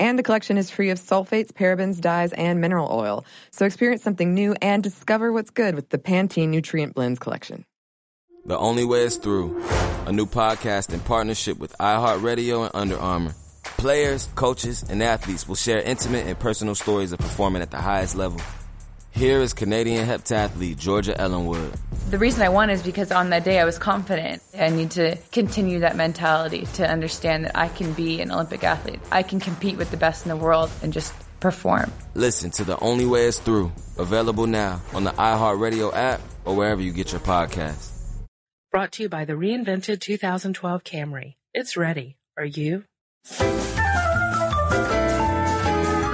And the collection is free of sulfates, parabens, dyes, and mineral oil. So experience something new and discover what's good with the Pantene Nutrient Blends collection. The Only Way is Through, a new podcast in partnership with iHeartRadio and Under Armour. Players, coaches, and athletes will share intimate and personal stories of performing at the highest level. Here is Canadian heptathlete Georgia Ellenwood. The reason I won is because on that day I was confident. I need to continue that mentality to understand that I can be an Olympic athlete. I can compete with the best in the world and just perform. Listen to The Only Way is Through, available now on the iHeartRadio app or wherever you get your podcasts. Brought to you by the reinvented 2012 Camry. It's ready. Are you?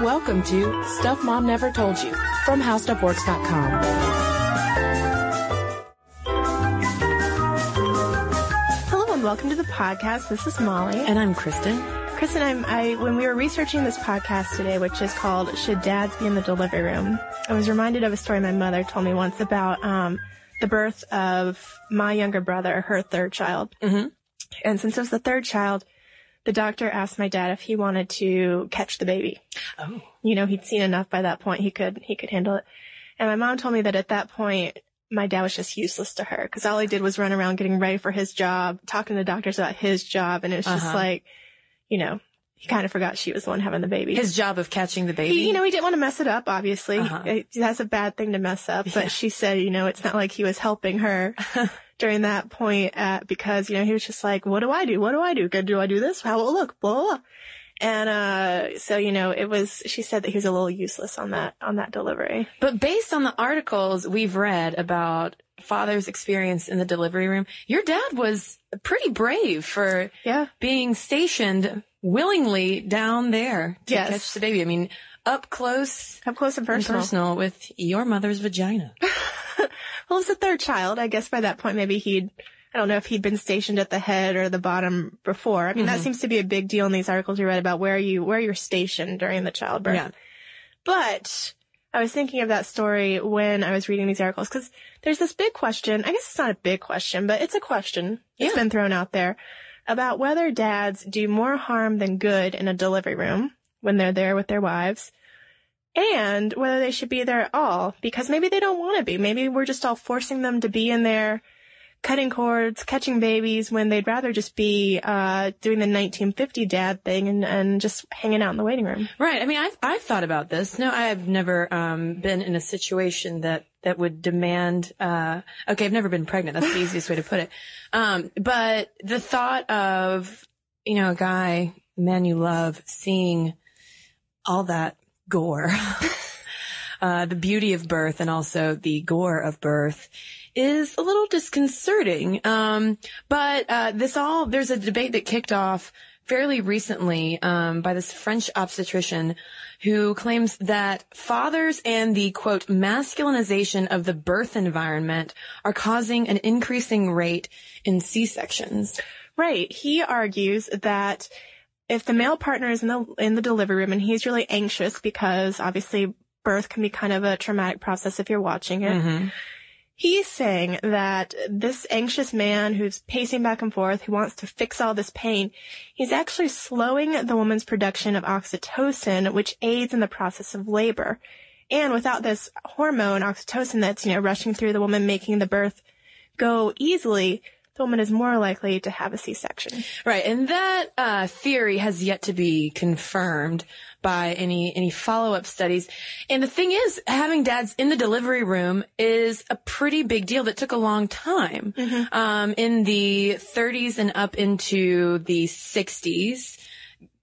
Welcome to Stuff Mom Never Told You from HowStuffWorks.com. Hello and welcome to the podcast. This is Molly. And I'm Cristen. Cristen, I'm, I, when we were researching this podcast today, which is called Should Dads Be in the Delivery Room, I was reminded of a story my mother told me once about, um, the birth of my younger brother, her third child. Mm-hmm. And since it was the third child, the doctor asked my dad if he wanted to catch the baby. Oh. You know, he'd seen enough by that point. He could, he could handle it. And my mom told me that at that point, my dad was just useless to her because all he did was run around getting ready for his job, talking to doctors about his job. And it was just Uh-huh. like, you know, he kind of forgot she was the one having the baby. His job of catching the baby. He, you know, he didn't want to mess it up, obviously. Uh-huh. It- That's a bad thing to mess up. But Yeah. she said, you know, it's not like he was helping her during that point uh, because, you know, he was just like, what do I do? What do I do? Good, Do I do this? How will it look? Blah, blah, blah. And, uh, so, you know, it was, she said that he was a little useless on that, on that delivery. But based on the articles we've read about father's experience in the delivery room, your dad was pretty brave for Yeah. being stationed willingly down there to Yes. catch the baby. I mean, up close Up close and and personal. personal with your mother's vagina. Well, it's a third child. I guess by that point, maybe he'd, I don't know if he'd been stationed at the head or the bottom before. I mean, that mm-hmm. seems to be a big deal in these articles you read about where you, where you're stationed during the childbirth. Yeah. But I was thinking of that story when I was reading these articles because there's this big question. I guess it's not a big question, but it's a question Yeah. It's been thrown out there about whether dads do more harm than good in a delivery room when they're there with their wives and whether they should be there at all because maybe they don't want to be. Maybe we're just all forcing them to be in there cutting cords, catching babies when they'd rather just be uh, doing the 1950 dad thing and, and just hanging out in the waiting room. Right. I mean, I've, I've thought about this. No, I've never, um, been in a situation that, that would demand, uh, okay, I've never been pregnant. That's the easiest way to put it. Um, but the thought of, you know, a guy, man you love, seeing all that gore, uh, the beauty of birth and also the gore of birth is a little disconcerting. Um, but, uh, this all, there's a debate that kicked off fairly recently, um, by this French obstetrician who claims that fathers and the quote, masculinization of the birth environment are causing an increasing rate in C-sections. Right. He argues that if the male partner is in the in the delivery room and he's really anxious because obviously birth can be kind of a traumatic process if you're watching it. Mm-hmm. He's saying that this anxious man who's pacing back and forth, who wants to fix all this pain, he's actually slowing the woman's production of oxytocin, which aids in the process of labor. And without this hormone, oxytocin, that's, you know, rushing through the woman, making the birth go easily, the woman is more likely to have a C-section. Right, and that uh, theory has yet to be confirmed by any any follow up studies. And the thing is, having dads in the delivery room is a pretty big deal that took a long time. Um, in the 30s and up into the 60s,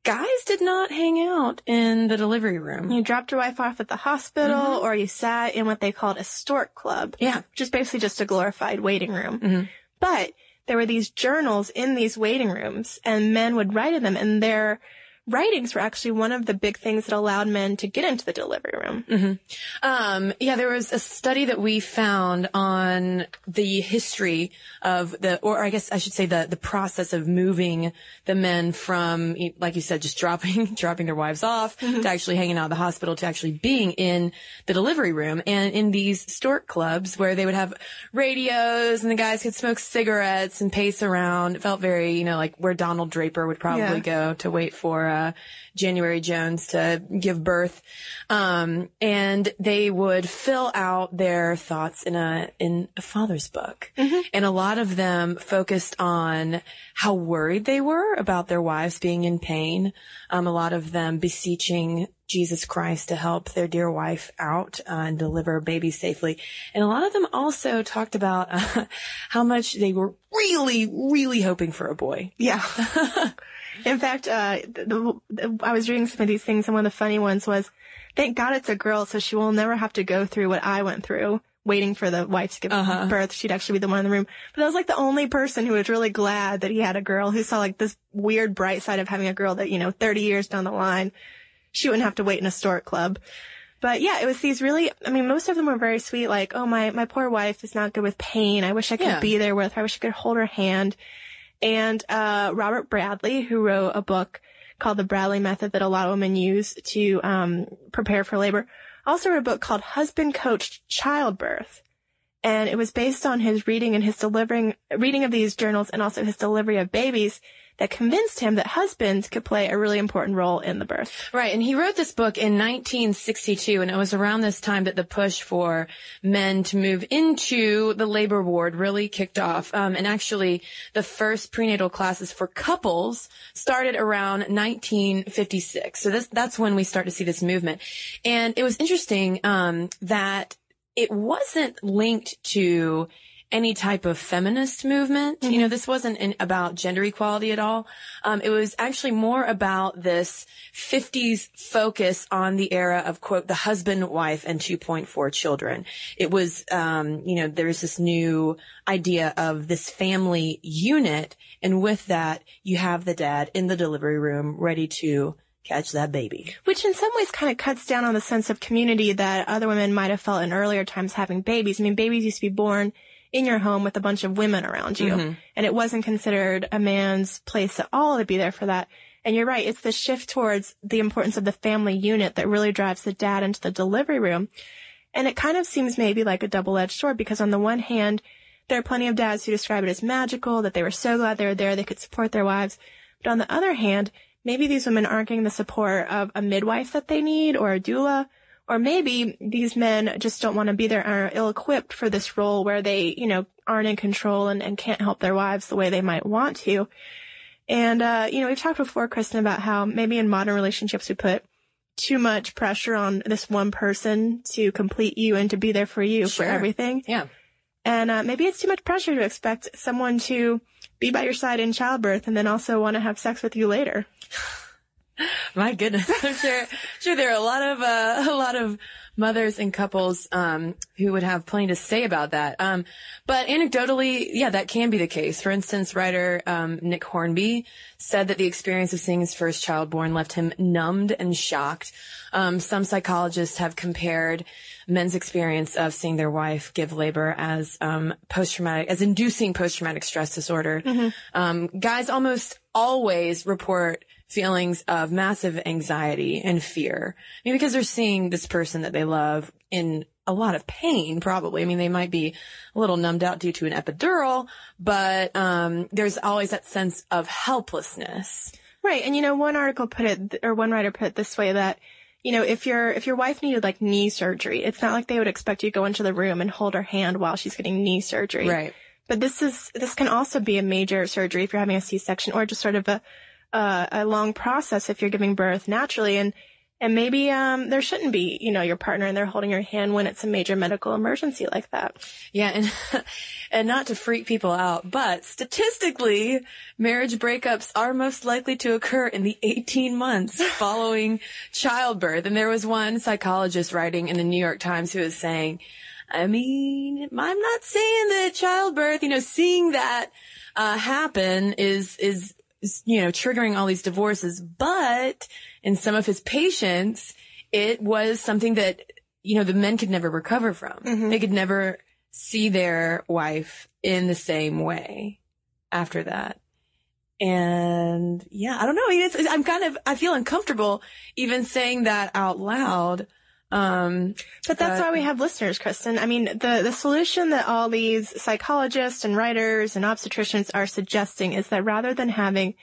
guys did not hang out in the delivery room. You dropped your wife off at the hospital or you sat in what they called a stork club. Yeah. Which is basically just a glorified waiting room. But there were these journals in these waiting rooms and men would write in them and their writings were actually one of the big things that allowed men to get into the delivery room. Um, yeah, there was a study that we found on the history of the, or I guess I should say the, the process of moving the men from, like you said, just dropping, dropping their wives off to actually hanging out at the hospital to actually being in the delivery room and in these stork clubs where they would have radios and the guys could smoke cigarettes and pace around. It felt very, you know, like where Donald Draper would probably Yeah. go to wait for, uh, January Jones to give birth. Um, and they would fill out their thoughts in a, in a father's book. And a lot of them focused on how worried they were about their wives being in pain. Um, a lot of them beseeching Jesus Christ to help their dear wife out uh, and deliver baby safely. And a lot of them also talked about uh, how much they were really, really hoping for a boy. Yeah. In fact, uh, the, the, I was reading some of these things, and one of the funny ones was, "Thank God it's a girl, so she will never have to go through what I went through." Waiting for the wife to give birth, she'd actually be the one in the room. But I was like the only person who was really glad that he had a girl who saw like this weird bright side of having a girl that, you know, 30 years down the line, she wouldn't have to wait in a stork club. But yeah, it was these really, I mean, most of them were very sweet. Like, oh, my, my poor wife is not good with pain. I wish I could Yeah. be there with her. I wish I could hold her hand. And, uh, Robert Bradley, who wrote a book called The Bradley Method that a lot of women use to, um, prepare for labor, also wrote a book called Husband Coached Childbirth. And it was based on his reading and his delivering, reading of these journals and also his delivery of babies that convinced him that husbands could play a really important role in the birth. Right. And he wrote this book in 1962. And it was around this time that the push for men to move into the labor ward really kicked off. Um, and actually the first prenatal classes for couples started around 1956. So this, that's when we start to see this movement. And it was interesting, um, that it wasn't linked to any type of feminist movement. You know, this wasn't in, about gender equality at all. Um, it was actually more about this 50s focus on the era of quote, the husband, wife, and 2.4 children. It was, um, you know, there's this new idea of this family unit. And with that, you have the dad in the delivery room ready to catch that baby. Which in some ways kind of cuts down on the sense of community that other women might have felt in earlier times having babies. I mean, babies used to be born in your home with a bunch of women around you. Mm-hmm. And it wasn't considered a man's place at all to be there for that. And you're right. It's the shift towards the importance of the family unit that really drives the dad into the delivery room. And it kind of seems maybe like a double-edged sword because on the one hand, there are plenty of dads who describe it as magical, that they were so glad they were there, they could support their wives. But on the other hand, maybe these women aren't getting the support of a midwife that they need or a doula. Or maybe these men just don't want to be there and are ill-equipped for this role where they, you know, aren't in control and, and can't help their wives the way they might want to. And, uh, you know, we've talked before, Cristen, about how maybe in modern relationships we put too much pressure on this one person to complete you and to be there for you Sure. for everything. Yeah. And uh, maybe it's too much pressure to expect someone to be by your side in childbirth and then also want to have sex with you later. My goodness, I'm sure, sure there are a lot of, uh, a lot of mothers and couples, um, who would have plenty to say about that. Um, but anecdotally, yeah, that can be the case. For instance, writer, um, Nick Hornby said that the experience of seeing his first child born left him numbed and shocked. Um, some psychologists have compared men's experience of seeing their wife give labor as, um, post-traumatic, as inducing post-traumatic stress disorder. Um, guys almost always report feelings of massive anxiety and fear. I mean, because they're seeing this person that they love in a lot of pain, probably. I mean, they might be a little numbed out due to an epidural, but, um, there's always that sense of helplessness. Right. And you know, one article put it, or one writer put it this way that, you know, if your, if your wife needed like knee surgery, it's not like they would expect you to go into the room and hold her hand while she's getting knee surgery. Right. But this is, this can also be a major surgery if you're having a C-section or just sort of a, uh, a long process if you're giving birth naturally. And, and maybe, um, there shouldn't be, you know, your partner and they're holding your hand when it's a major medical emergency like that. Yeah, and and not to freak people out, but statistically, marriage breakups are most likely to occur in the 18 months following childbirth. And there was one psychologist writing in the New York Times who was saying, I mean, I'm not saying that childbirth, you know, seeing that uh, happen is is you know, triggering all these divorces. But in some of his patients, it was something that, you know, the men could never recover from. Mhm. They could never see their wife in the same way after that. And yeah, I don't know. It's, it's- I'm kind of, I feel uncomfortable even saying that out loud. Um, But that's But- why we have listeners, Cristen. I mean, the, the solution that all these psychologists and writers and obstetricians are suggesting is that rather than having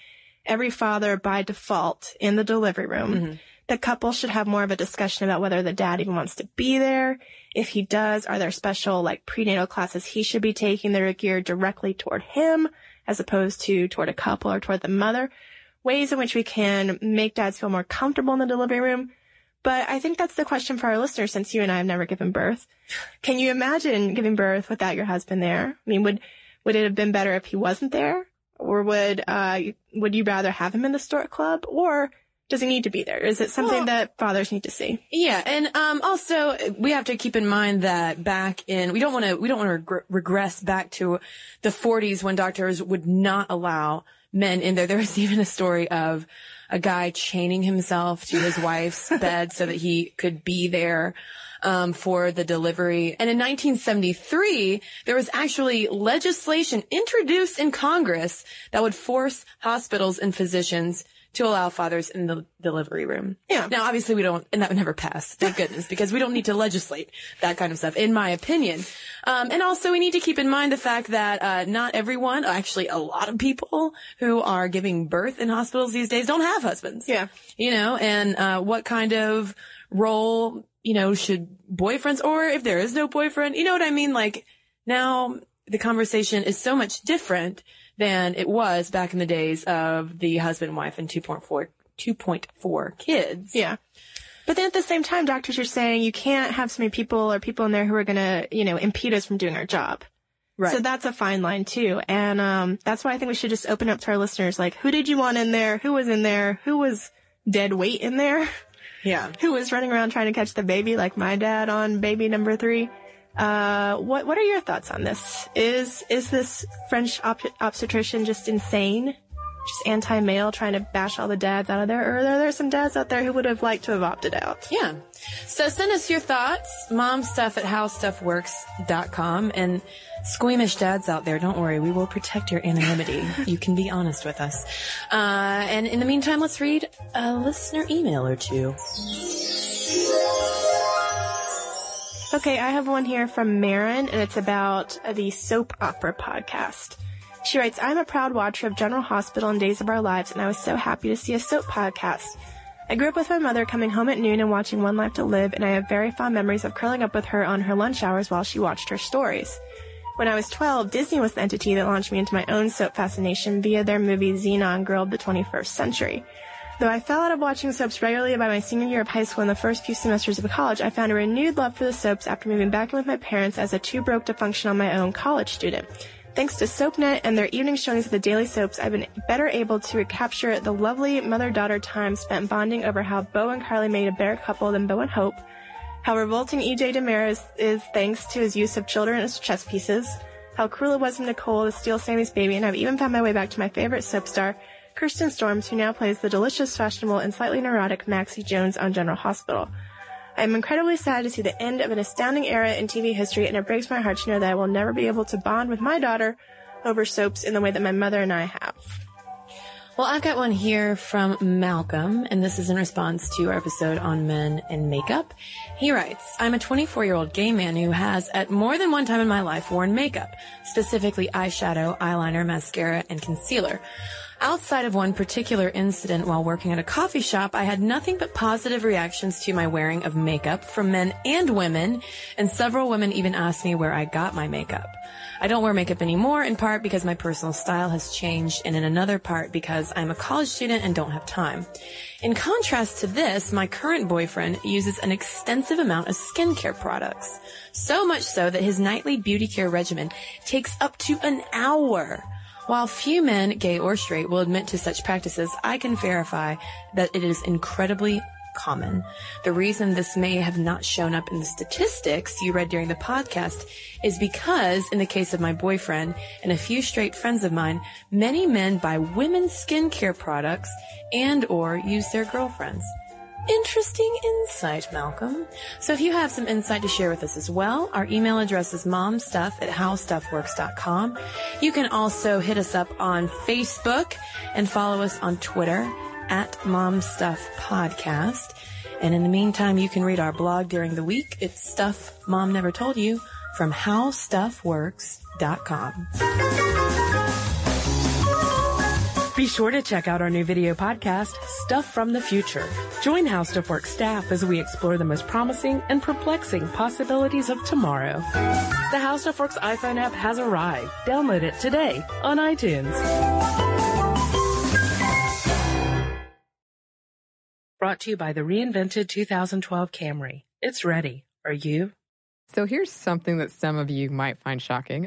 every father by default in the delivery room, the couple should have more of a discussion about whether the dad even wants to be there. If he does, are there special like prenatal classes he should be taking that are geared directly toward him as opposed to toward a couple or toward the mother? Ways in which we can make dads feel more comfortable in the delivery room. But I think that's the question for our listeners since you and I have never given birth. Can you imagine giving birth without your husband there? I mean, would, would it have been better if he wasn't there? Or would, uh, would you rather have him in the Stork Club? Or does he need to be there? Is it something Well- that fathers need to see? Yeah, and um, also we have to keep in mind that back in we don't want to we don't want to regre- regress back to the 40s when doctors would not allow men in there. There was even a story of a guy chaining himself to his wife's bed so that he could be there um, for the delivery. And in 1973, there was actually legislation introduced in Congress that would force hospitals and physicians to allow fathers in the delivery room. Yeah. Now, obviously, we don't, and that would never pass. Thank goodness, because we don't need to legislate that kind of stuff, in my opinion. Um, and also, we need to keep in mind the fact that uh, not everyone, actually, a lot of people who are giving birth in hospitals these days don't have husbands. Yeah. You know, and uh, what kind of role, you know, should boyfriends, or if there is no boyfriend, you know what I mean? Like now, the conversation is so much different than it was back in the days of the husband, wife, and 2.4, 2.4 kids. Yeah. But then at the same time, doctors are saying you can't have so many people or people in there who are going to, you know, impede us from doing our job. Right. So that's a fine line too. And, um, that's why I think we should just open up to our listeners. Like, who did you want in there? Who was in there? Who was dead weight in there? yeah. Who was running around trying to catch the baby like my dad on baby number three? Uh, what, what are your thoughts on this? Is, is this French obstetrician just insane? Just anti-male trying to bash all the dads out of there? Or are there some dads out there who would have liked to have opted out? Yeah. So send us your thoughts, momstuff at howstuffworks.com and squeamish dads out there, don't worry, we will protect your anonymity. you can be honest with us. Uh, and in the meantime, let's read a listener email or two. Okay, I have one here from Marin, and it's about the soap opera podcast. She writes, I'm a proud watcher of General Hospital and Days of Our Lives, and I was so happy to see a soap podcast. I grew up with my mother coming home at noon and watching One Life to Live, and I have very fond memories of curling up with her on her lunch hours while she watched her stories. When I was 12, Disney was the entity that launched me into my own soap fascination via their movie Zenon Girl of the 21st Century. Though I fell out of watching soaps regularly by my senior year of high school and the first few semesters of college, I found a renewed love for the soaps after moving back in with my parents as a too broke to function on my own college student. Thanks to SoapNet and their evening showings of the daily soaps, I've been better able to recapture the lovely mother-daughter time spent bonding over how Bo and Carly made a better couple than Bo and Hope, how revolting EJ DiMera is thanks to his use of children as chess pieces, how cruel it was of Nicole to steal Sami's baby, and I've even found my way back to my favorite soap star, Kirsten Storms, who now plays the delicious, fashionable, and slightly neurotic Maxie Jones on General Hospital. I am incredibly sad to see the end of an astounding era in TV history, and it breaks my heart to know that I will never be able to bond with my daughter over soaps in the way that my mother and I have. Well, I've got one here from Malcolm, and this is in response to our episode on men and makeup. He writes, I'm a 24 year old gay man who has, at more than one time in my life, worn makeup, specifically eyeshadow, eyeliner, mascara, and concealer. Outside of one particular incident while working at a coffee shop, I had nothing but positive reactions to my wearing of makeup from men and women, and several women even asked me where I got my makeup. I don't wear makeup anymore, in part because my personal style has changed, and in another part because I'm a college student and don't have time. In contrast to this, my current boyfriend uses an extensive amount of skincare products. So much so that his nightly beauty care regimen takes up to an hour. While few men, gay or straight, will admit to such practices, I can verify that it is incredibly common. The reason this may have not shown up in the statistics you read during the podcast is because in the case of my boyfriend and a few straight friends of mine, many men buy women's skincare products and or use their girlfriends. Interesting insight, Malcolm. So if you have some insight to share with us as well, our email address is momstuff at howstuffworks.com. You can also hit us up on Facebook and follow us on Twitter at momstuffpodcast. And in the meantime, you can read our blog during the week. It's Stuff Mom Never Told You from howstuffworks.com. Be sure to check out our new video podcast, Stuff from the Future. Join How Stuff Works staff as we explore the most promising and perplexing possibilities of tomorrow. The How Stuff Works iPhone app has arrived. Download it today on iTunes. Brought to you by the reinvented 2012 Camry. It's ready. Are you? So here's something that some of you might find shocking.